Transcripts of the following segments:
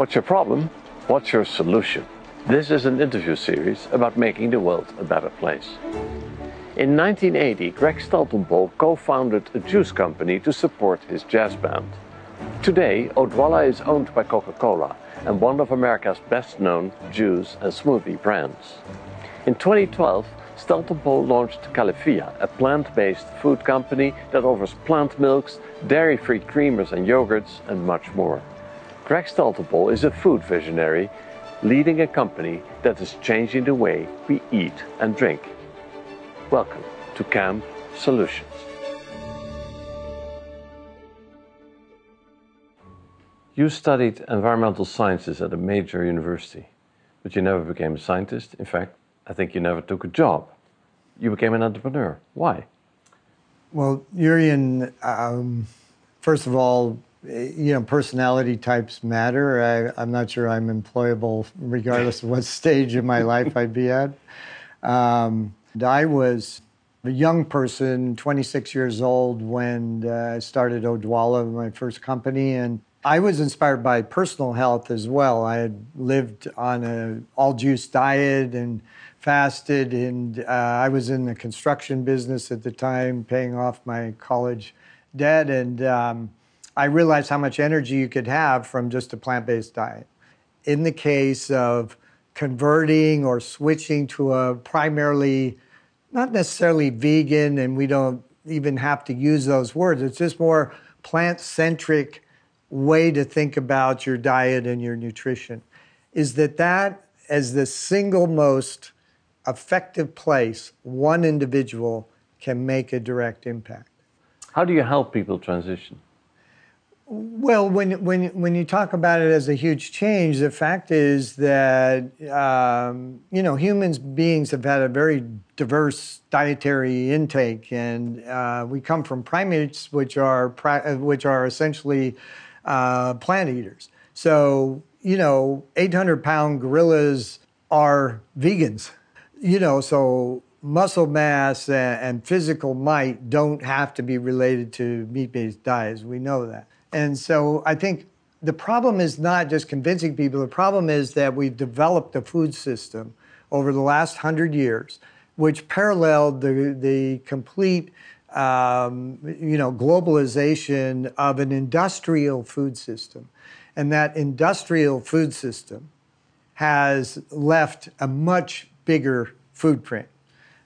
What's your problem? What's your solution? This is an interview series about making the world a better place. In 1980, Greg Steltenpohl co founded a juice company to support his jazz band. Today, Odwalla is owned by Coca Cola and one of America's best known juice and smoothie brands. In 2012, Steltenpohl launched Califia, a plant based food company that offers plant milks, dairy free creamers and yogurts, and much more. Greg Steltenpohl is a food visionary leading a company that is changing the way we eat and drink. Welcome to Camp Solutions. You studied environmental sciences at a major university, but you never became a scientist. In fact, I think you never took a job. You became an entrepreneur. Why? Well, Jurjen, um, first of all, you know, personality types matter. I, am not sure I'm employable regardless of what stage of my life I'd be at. Um, I was a young person, 26 years old, when uh, I started Odwalla, my first company, and I was inspired by personal health as well. I had lived on an all juice diet and fasted, and uh, I was in the construction business at the time, paying off my college debt, and um, I realized how much energy you could have from just a plant based diet. In the case of converting or switching to a primarily, not necessarily vegan, and we don't even have to use those words, it's just more plant centric way to think about your diet and your nutrition is that that as the single most effective place one individual can make a direct impact. How do you help people transition? Well, when, when, when you talk about it as a huge change, the fact is that, um, you know, humans beings have had a very diverse dietary intake. And uh, we come from primates, which are, which are essentially uh, plant eaters. So, you know, 800 pound gorillas are vegans, you know, so muscle mass and, and physical might don't have to be related to meat based diets. We know that. And so I think the problem is not just convincing people, the problem is that we've developed a food system over the last hundred years which paralleled the, the complete um, you know, globalization of an industrial food system. And that industrial food system has left a much bigger footprint.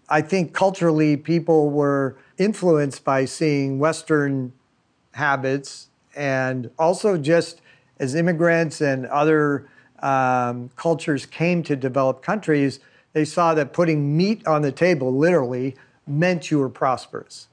I think culturally, people were influenced by seeing Western habits and also just as immigrants and other um, cultures came to developed countries, they saw that putting meat on the table literally meant you were prosperous.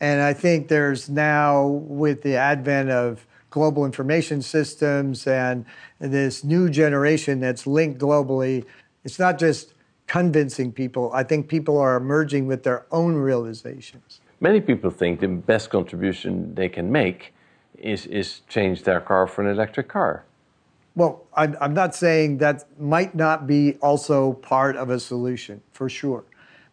And I think there's now, with the advent of global information systems and this new generation that's linked globally, it's not just convincing people. I think people are emerging with their own realizations. Many people think the best contribution they can make is, is change their car for an electric car. Well, I'm, I'm not saying that might not be also part of a solution, for sure.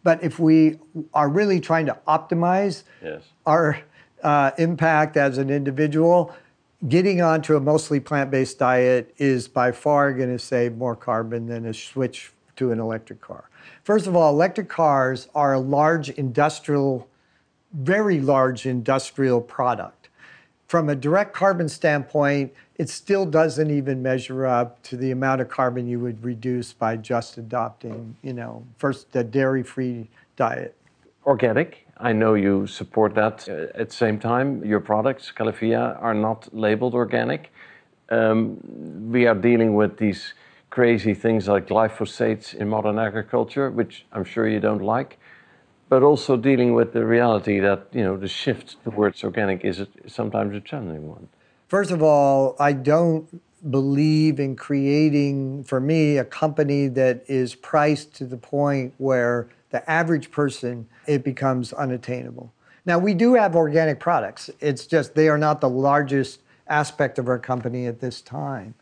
But if we are really trying to optimize yes. our uh, impact as an individual, getting onto a mostly plant based diet is by far going to save more carbon than a switch to an electric car. First of all, electric cars are a large industrial, very large industrial product from a direct carbon standpoint, it still doesn't even measure up to the amount of carbon you would reduce by just adopting, you know, first the dairy-free diet. Organic. I know you support that. Uh, at the same time, your products, Califia, are not labeled organic. Um, we are dealing with these crazy things like glyphosates in modern agriculture, which I'm sure you don't like but also dealing with the reality that you know the shift towards organic is sometimes a challenging one. First of all, I don't believe in creating for me a company that is priced to the point where the average person it becomes unattainable. Now we do have organic products. It's just they are not the largest aspect of our company at this time.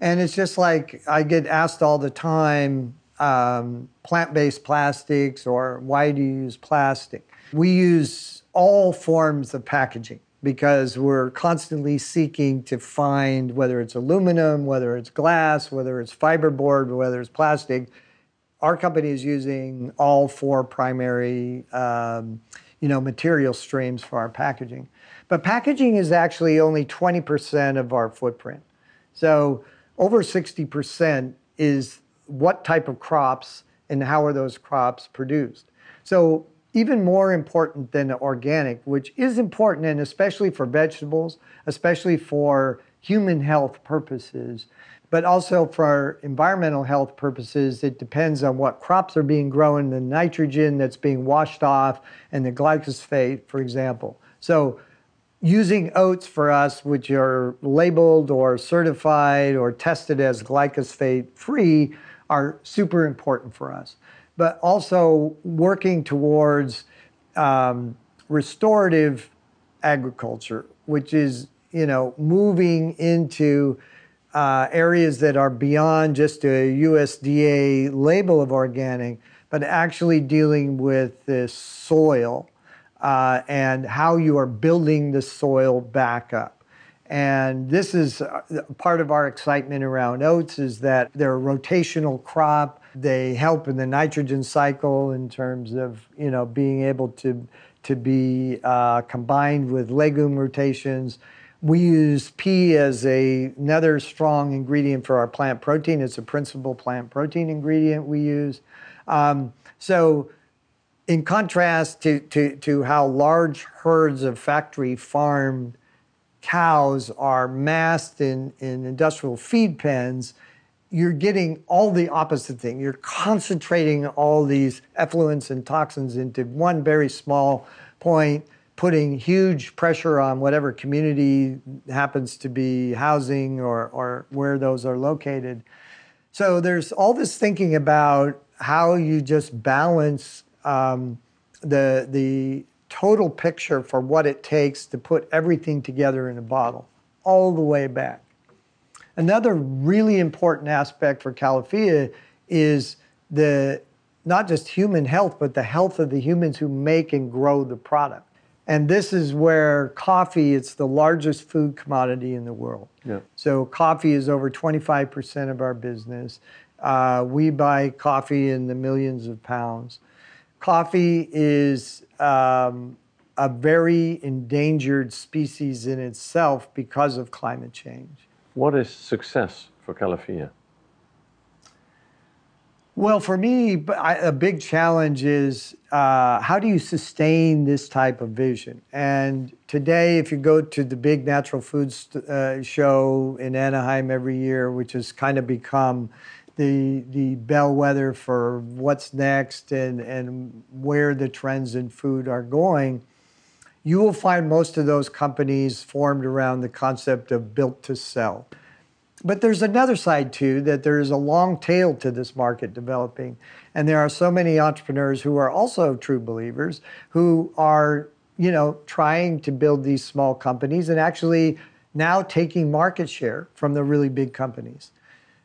And it's just like I get asked all the time, um, plant based plastics or why do you use plastic? We use all forms of packaging. because we're constantly seeking to find whether it's aluminum, whether it's glass, whether it's fiberboard, whether it's plastic. Our company is using all four primary, um, you know, material streams for our packaging. But packaging is actually only 20% of our footprint. So over 60% is what type of crops and how are those crops produced. So even more important than organic, which is important and especially for vegetables, especially for human health purposes, but also for environmental health purposes, it depends on what crops are being grown, the nitrogen that's being washed off, and the glyphosate, for example. So using oats for us, which are labeled or certified or tested as glyphosate free, are super important for us but also working towards um, restorative agriculture, which is you know moving into uh, areas that are beyond just a USDA label of organic, but actually dealing with the soil uh, and how you are building the soil back up. And this is uh, part of our excitement around oats is that they're a rotational crop. They help in the nitrogen cycle in terms of you know being able to to be uh, combined with legume rotations. We use pea as a, another strong ingredient for our plant protein. It's a principal plant protein ingredient we use. Um, so, in contrast to, to, to how large herds of factory farmed cows are massed in, in industrial feed pens, you're getting all the opposite thing. You're concentrating all these effluents and toxins into one very small point, putting huge pressure on whatever community happens to be housing or, or where those are located. So there's all this thinking about how you just balance um, the, the total picture for what it takes to put everything together in a bottle, all the way back. Another really important aspect for Califia is the not just human health, but the health of the humans who make and grow the product. And this is where coffee, it's the largest food commodity in the world. Yeah. So coffee is over 25% of our business. Uh, we buy coffee in the millions of pounds. Coffee is um, a very endangered species in itself because of climate change. What is success for Califia? Well, for me, a big challenge is uh, how do you sustain this type of vision? And today, if you go to the big natural foods uh, show in Anaheim every year, which has kind of become the the bellwether for what's next and, and where the trends in food are going, you will find most of those companies formed around the concept of built to sell. But there's another side too that there is a long tail to this market developing. And there are so many entrepreneurs who are also true believers who are, you know, trying to build these small companies and actually now taking market share from the really big companies.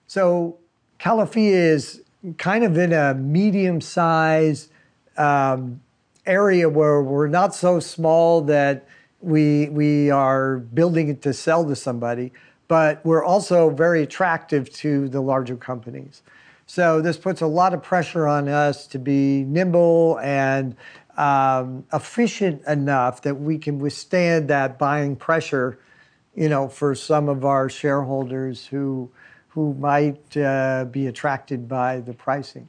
So Califia is kind of in a medium size um, area where we're not so small that we we are building it to sell to somebody, but we're also very attractive to the larger companies. So this puts a lot of pressure on us to be nimble and um, efficient enough that we can withstand that buying pressure, you know, for some of our shareholders who who might uh, be attracted by the pricing.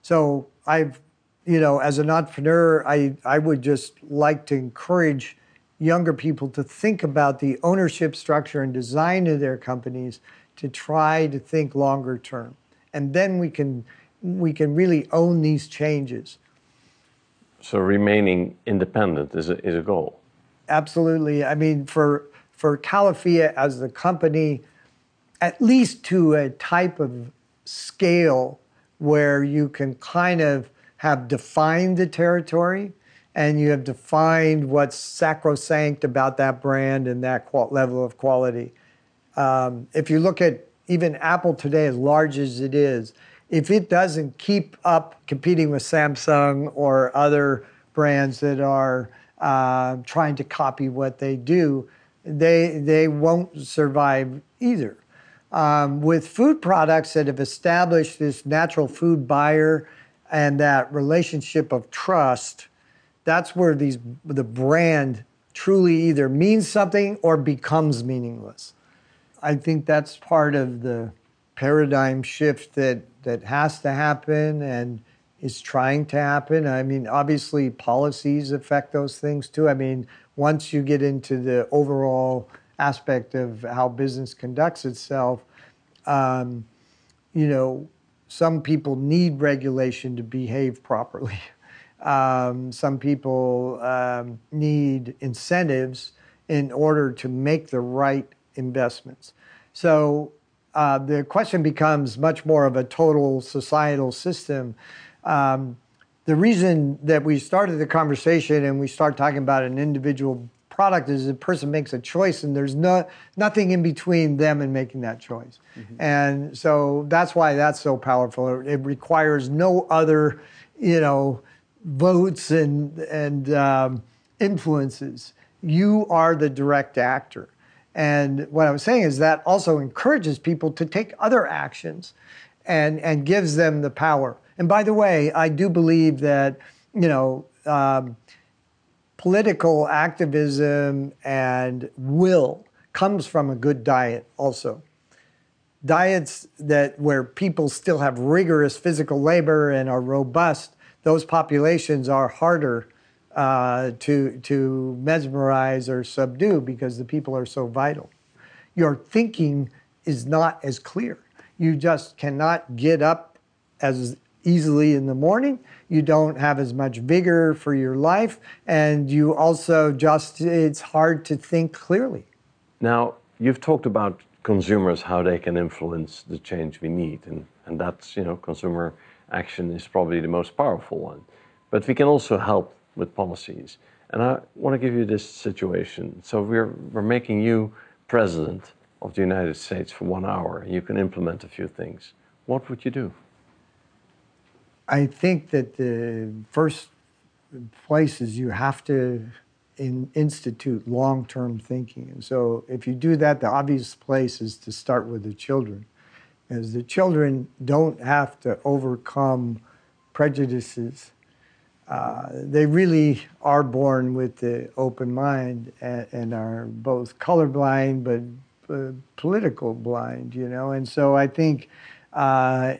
So I've you know, as an entrepreneur, I, I would just like to encourage younger people to think about the ownership structure and design of their companies to try to think longer term. And then we can, we can really own these changes. So remaining independent is a, is a goal. Absolutely. I mean, for, for Califia as the company, at least to a type of scale where you can kind of have defined the territory and you have defined what's sacrosanct about that brand and that level of quality. Um, if you look at even Apple today, as large as it is, if it doesn't keep up competing with Samsung or other brands that are uh, trying to copy what they do, they, they won't survive either. Um, with food products that have established this natural food buyer and that relationship of trust, that's where these the brand truly either means something or becomes meaningless. I think that's part of the paradigm shift that that has to happen and is trying to happen. I mean, obviously policies affect those things too. I mean, once you get into the overall aspect of how business conducts itself, um, you know, some people need regulation to behave properly. Um, some people um, need incentives in order to make the right investments. So uh, the question becomes much more of a total societal system. Um, the reason that we started the conversation and we start talking about an individual product is a person makes a choice and there's no nothing in between them and making that choice. Mm-hmm. and so that's why that's so powerful. It requires no other you know votes and and um, influences. You are the direct actor. And what i'm saying is that also encourages people to take other actions and and gives them the power. And by the way i do believe that you know um, political activism and will comes from a good diet also diets that where people still have rigorous physical labor and are robust those populations are harder uh, to to mesmerize or subdue because the people are so vital your thinking is not as clear you just cannot get up as easily in the morning. You don't have as much vigor for your life. And you also just, it's hard to think clearly. Now, you've talked about consumers, how they can influence the change we need. And, and that's, you know, consumer action is probably the most powerful one. But we can also help with policies. And I want to give you this situation. So we're, we're making you president of the United States for one hour, and you can implement a few things. What would you do? I think that the first place is you have to in, institute long term thinking. And so, if you do that, the obvious place is to start with the children, as the children don't have to overcome prejudices. Uh, they really are born with the open mind and, and are both colorblind but uh, political blind, you know. And so I think uh,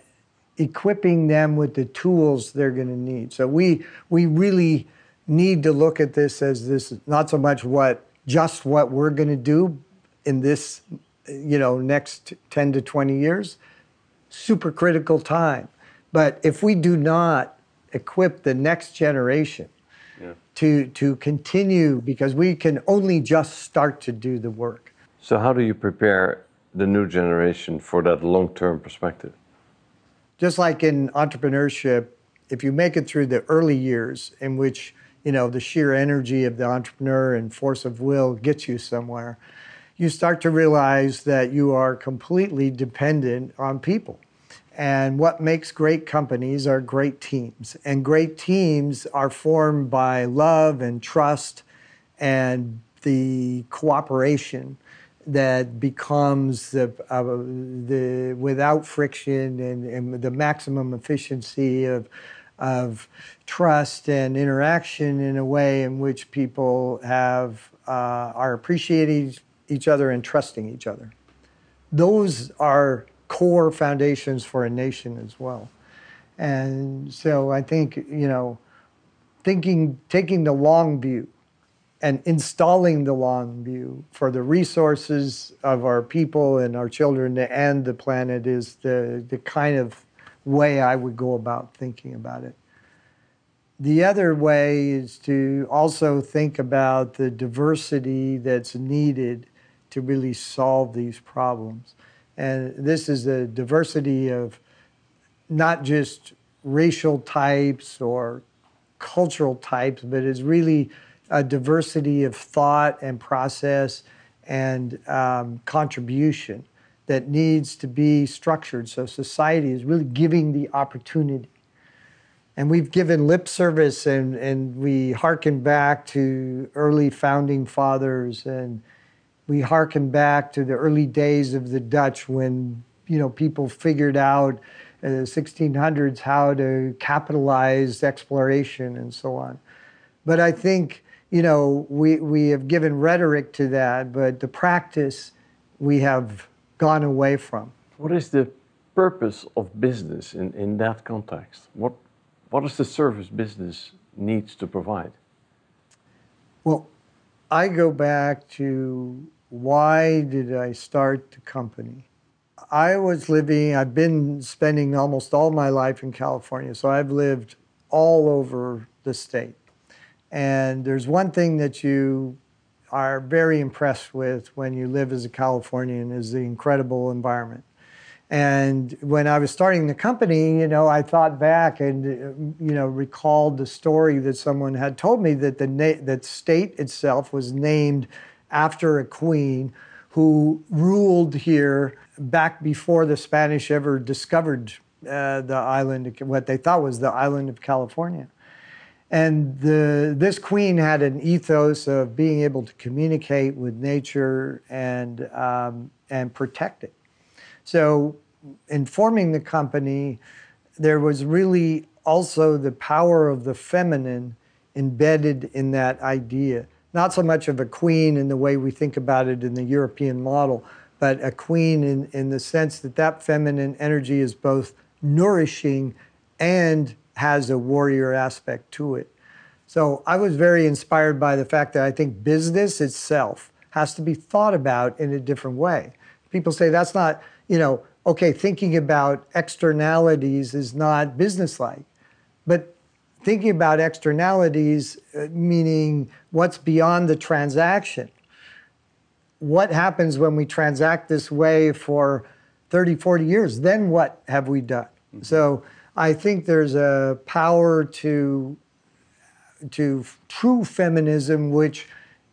equipping them with the tools they're going to need. So we we really need to look at this as this not so much what just what we're going to do in this you know next 10 to 20 years super critical time but if we do not equip the next generation yeah. to to continue because we can only just start to do the work so how do you prepare the new generation for that long-term perspective just like in entrepreneurship, if you make it through the early years in which you know the sheer energy of the entrepreneur and force of will gets you somewhere, you start to realize that you are completely dependent on people. And what makes great companies are great teams. And great teams are formed by love and trust and the cooperation that becomes the, uh, the without friction and, and, the maximum efficiency of, of trust and interaction in a way in which people have uh, are appreciating each other and trusting each other. Those are core foundations for a nation as well. And so I think, you know, thinking, taking the long view and installing the long view for the resources of our people and our children and the planet is the, the kind of way I would go about thinking about it. The other way is to also think about the diversity that's needed to really solve these problems. And this is the diversity of not just racial types or cultural types, but is really a diversity of thought and process and um, contribution that needs to be structured. So society is really giving the opportunity And we've given lip service and, and we hearken back to early founding fathers and we hearken back to the early days of the Dutch when you know people figured out in the 1600s how to capitalize exploration and so on. But I think you know we, we have given rhetoric to that, but the practice we have gone away from. What is the purpose of business in, in that context? What, what is the service business needs to provide? Well, I go back to why did I start the company? I was living, I've been spending almost all my life in California, so I've lived all over the state. And there's one thing that you are very impressed with when you live as a Californian is the incredible environment. And when I was starting the company, you know, I thought back and you know recalled the story that someone had told me that the na- that state itself was named after a queen who ruled here back before the Spanish ever discovered uh, the island, what they thought was the island of California. And the, this queen had an ethos of being able to communicate with nature and, um, and protect it. So, in forming the company, there was really also the power of the feminine embedded in that idea. Not so much of a queen in the way we think about it in the European model, but a queen in, in the sense that that feminine energy is both nourishing and has a warrior aspect to it. So I was very inspired by the fact that I think business itself has to be thought about in a different way. People say that's not you know, okay, thinking about externalities is not businesslike, but thinking about externalities, uh, meaning what's beyond the transaction. What happens when we transact this way for 30, 40 years? Then what have we done? Mm-hmm. So I think there's a power to, to true feminism, which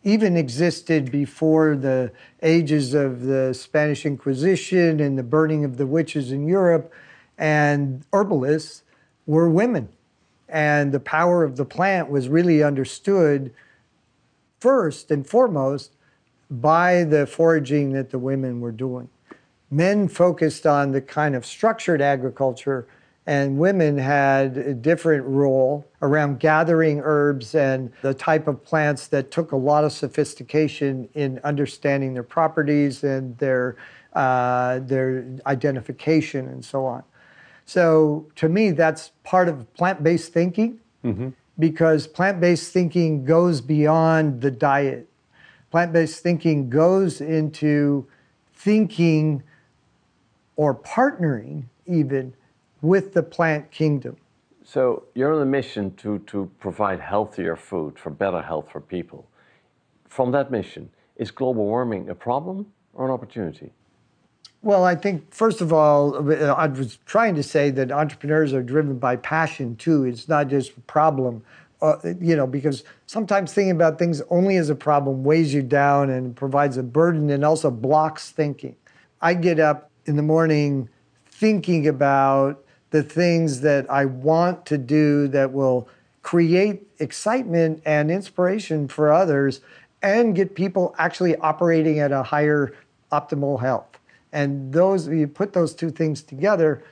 even existed before the ages of the Spanish Inquisition and the burning of the witches in Europe. And herbalists were women. And the power of the plant was really understood first and foremost by the foraging that the women were doing. Men focused on the kind of structured agriculture and women had a different role around gathering herbs and the type of plants that took a lot of sophistication in understanding their properties and their uh, their identification and so on. So to me, that's part of plant-based thinking mm-hmm. because plant-based thinking goes beyond the diet. Plant-based thinking goes into thinking or partnering even with the plant kingdom. So you're on a mission to, to provide healthier food for better health for people. From that mission, is global warming a problem or an opportunity? Well, I think, first of all, I was trying to say that entrepreneurs are driven by passion too. It's not just a problem, uh, you know, because sometimes thinking about things only as a problem weighs you down and provides a burden and also blocks thinking. I get up in the morning thinking about the things that I want to do that will create excitement and inspiration for others and get people actually operating at a higher optimal health. And those, you put those two things together,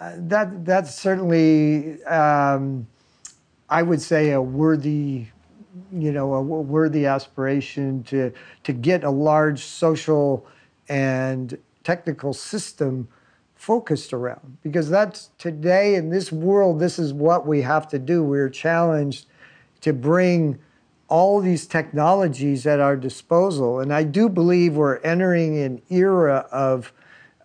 uh, that that's certainly, um, I would say, a worthy, you know, a worthy aspiration to to get a large social and technical system focused around. Because that's today in this world this is what we have to do. We're challenged to bring all these technologies at our disposal. And i do believe we're entering an era of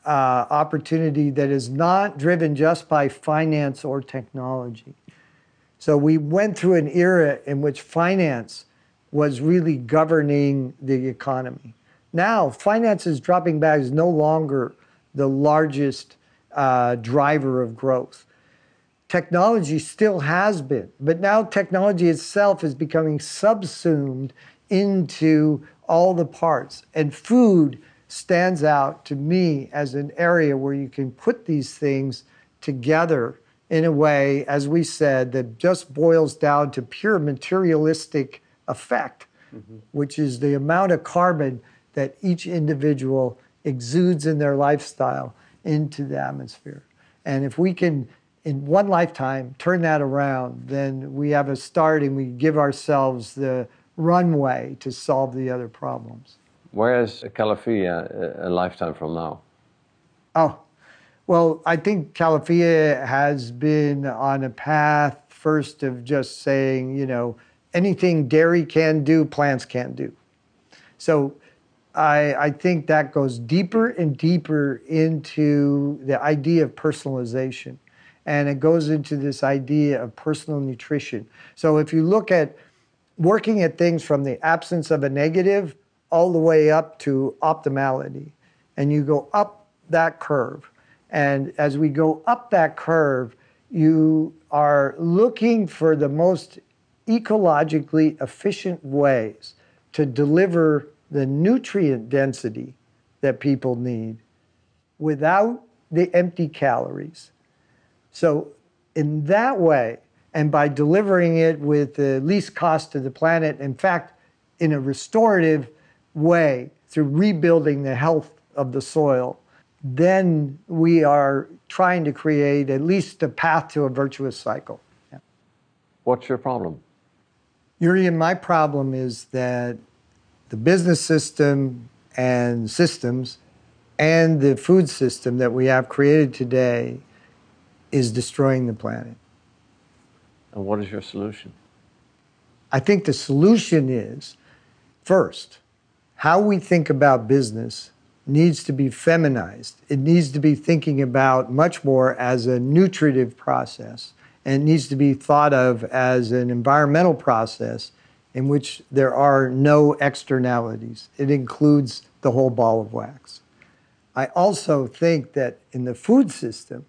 uh, opportunity that is not driven just by finance or technology. So we went through an era in which finance was really governing the economy. Now finance is dropping back is no longer the largest uh, driver of growth. Technology still has been, but now technology itself is becoming subsumed into all the parts. And food stands out to me as an area where you can put these things together in a way, as we said, that just boils down to pure materialistic effect, mm-hmm. which is the amount of carbon that each individual exudes in their lifestyle into the atmosphere. And if we can, in one lifetime, turn that around, then we have a start and we give ourselves the runway to solve the other problems. Where is Califia uh, a lifetime from now? Oh, well, I think Califia has been on a path first of just saying, you know, anything dairy can do, plants can't do. So I, I think that goes deeper and deeper into the idea of personalization. And it goes into this idea of personal nutrition. So if you look at working at things from the absence of a negative all the way up to optimality, and you go up that curve. And as we go up that curve, you are looking for the most ecologically efficient ways to deliver the nutrient density that people need without the empty calories. So, in that way, and by delivering it with the least cost to the planet, in fact, in a restorative way through rebuilding the health of the soil, then we are trying to create at least a path to a virtuous cycle. Yeah. What's your problem? Yuri, my problem is that the business system and systems and the food system that we have created today is destroying the planet. And what is your solution? I think the solution is first, how we think about business needs to be feminized. It needs to be thinking about much more as a nutritive process and it needs to be thought of as an environmental process in which there are no externalities. It includes the whole ball of wax. I also think that in the food system,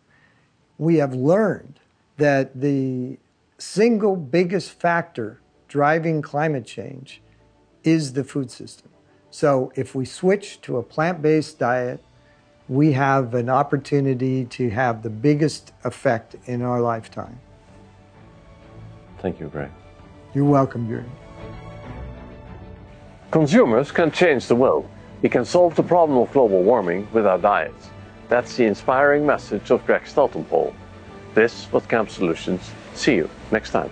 we have learned that the single biggest factor driving climate change is the food system. So if we switch to a plant based diet, we have an opportunity to have the biggest effect in our lifetime. Thank you, Greg. You're welcome, Gary. Consumers can change the world. We can solve the problem of global warming with our diets. That's the inspiring message of Greg Steltenpohl. This was Camp Solutions. See you next time.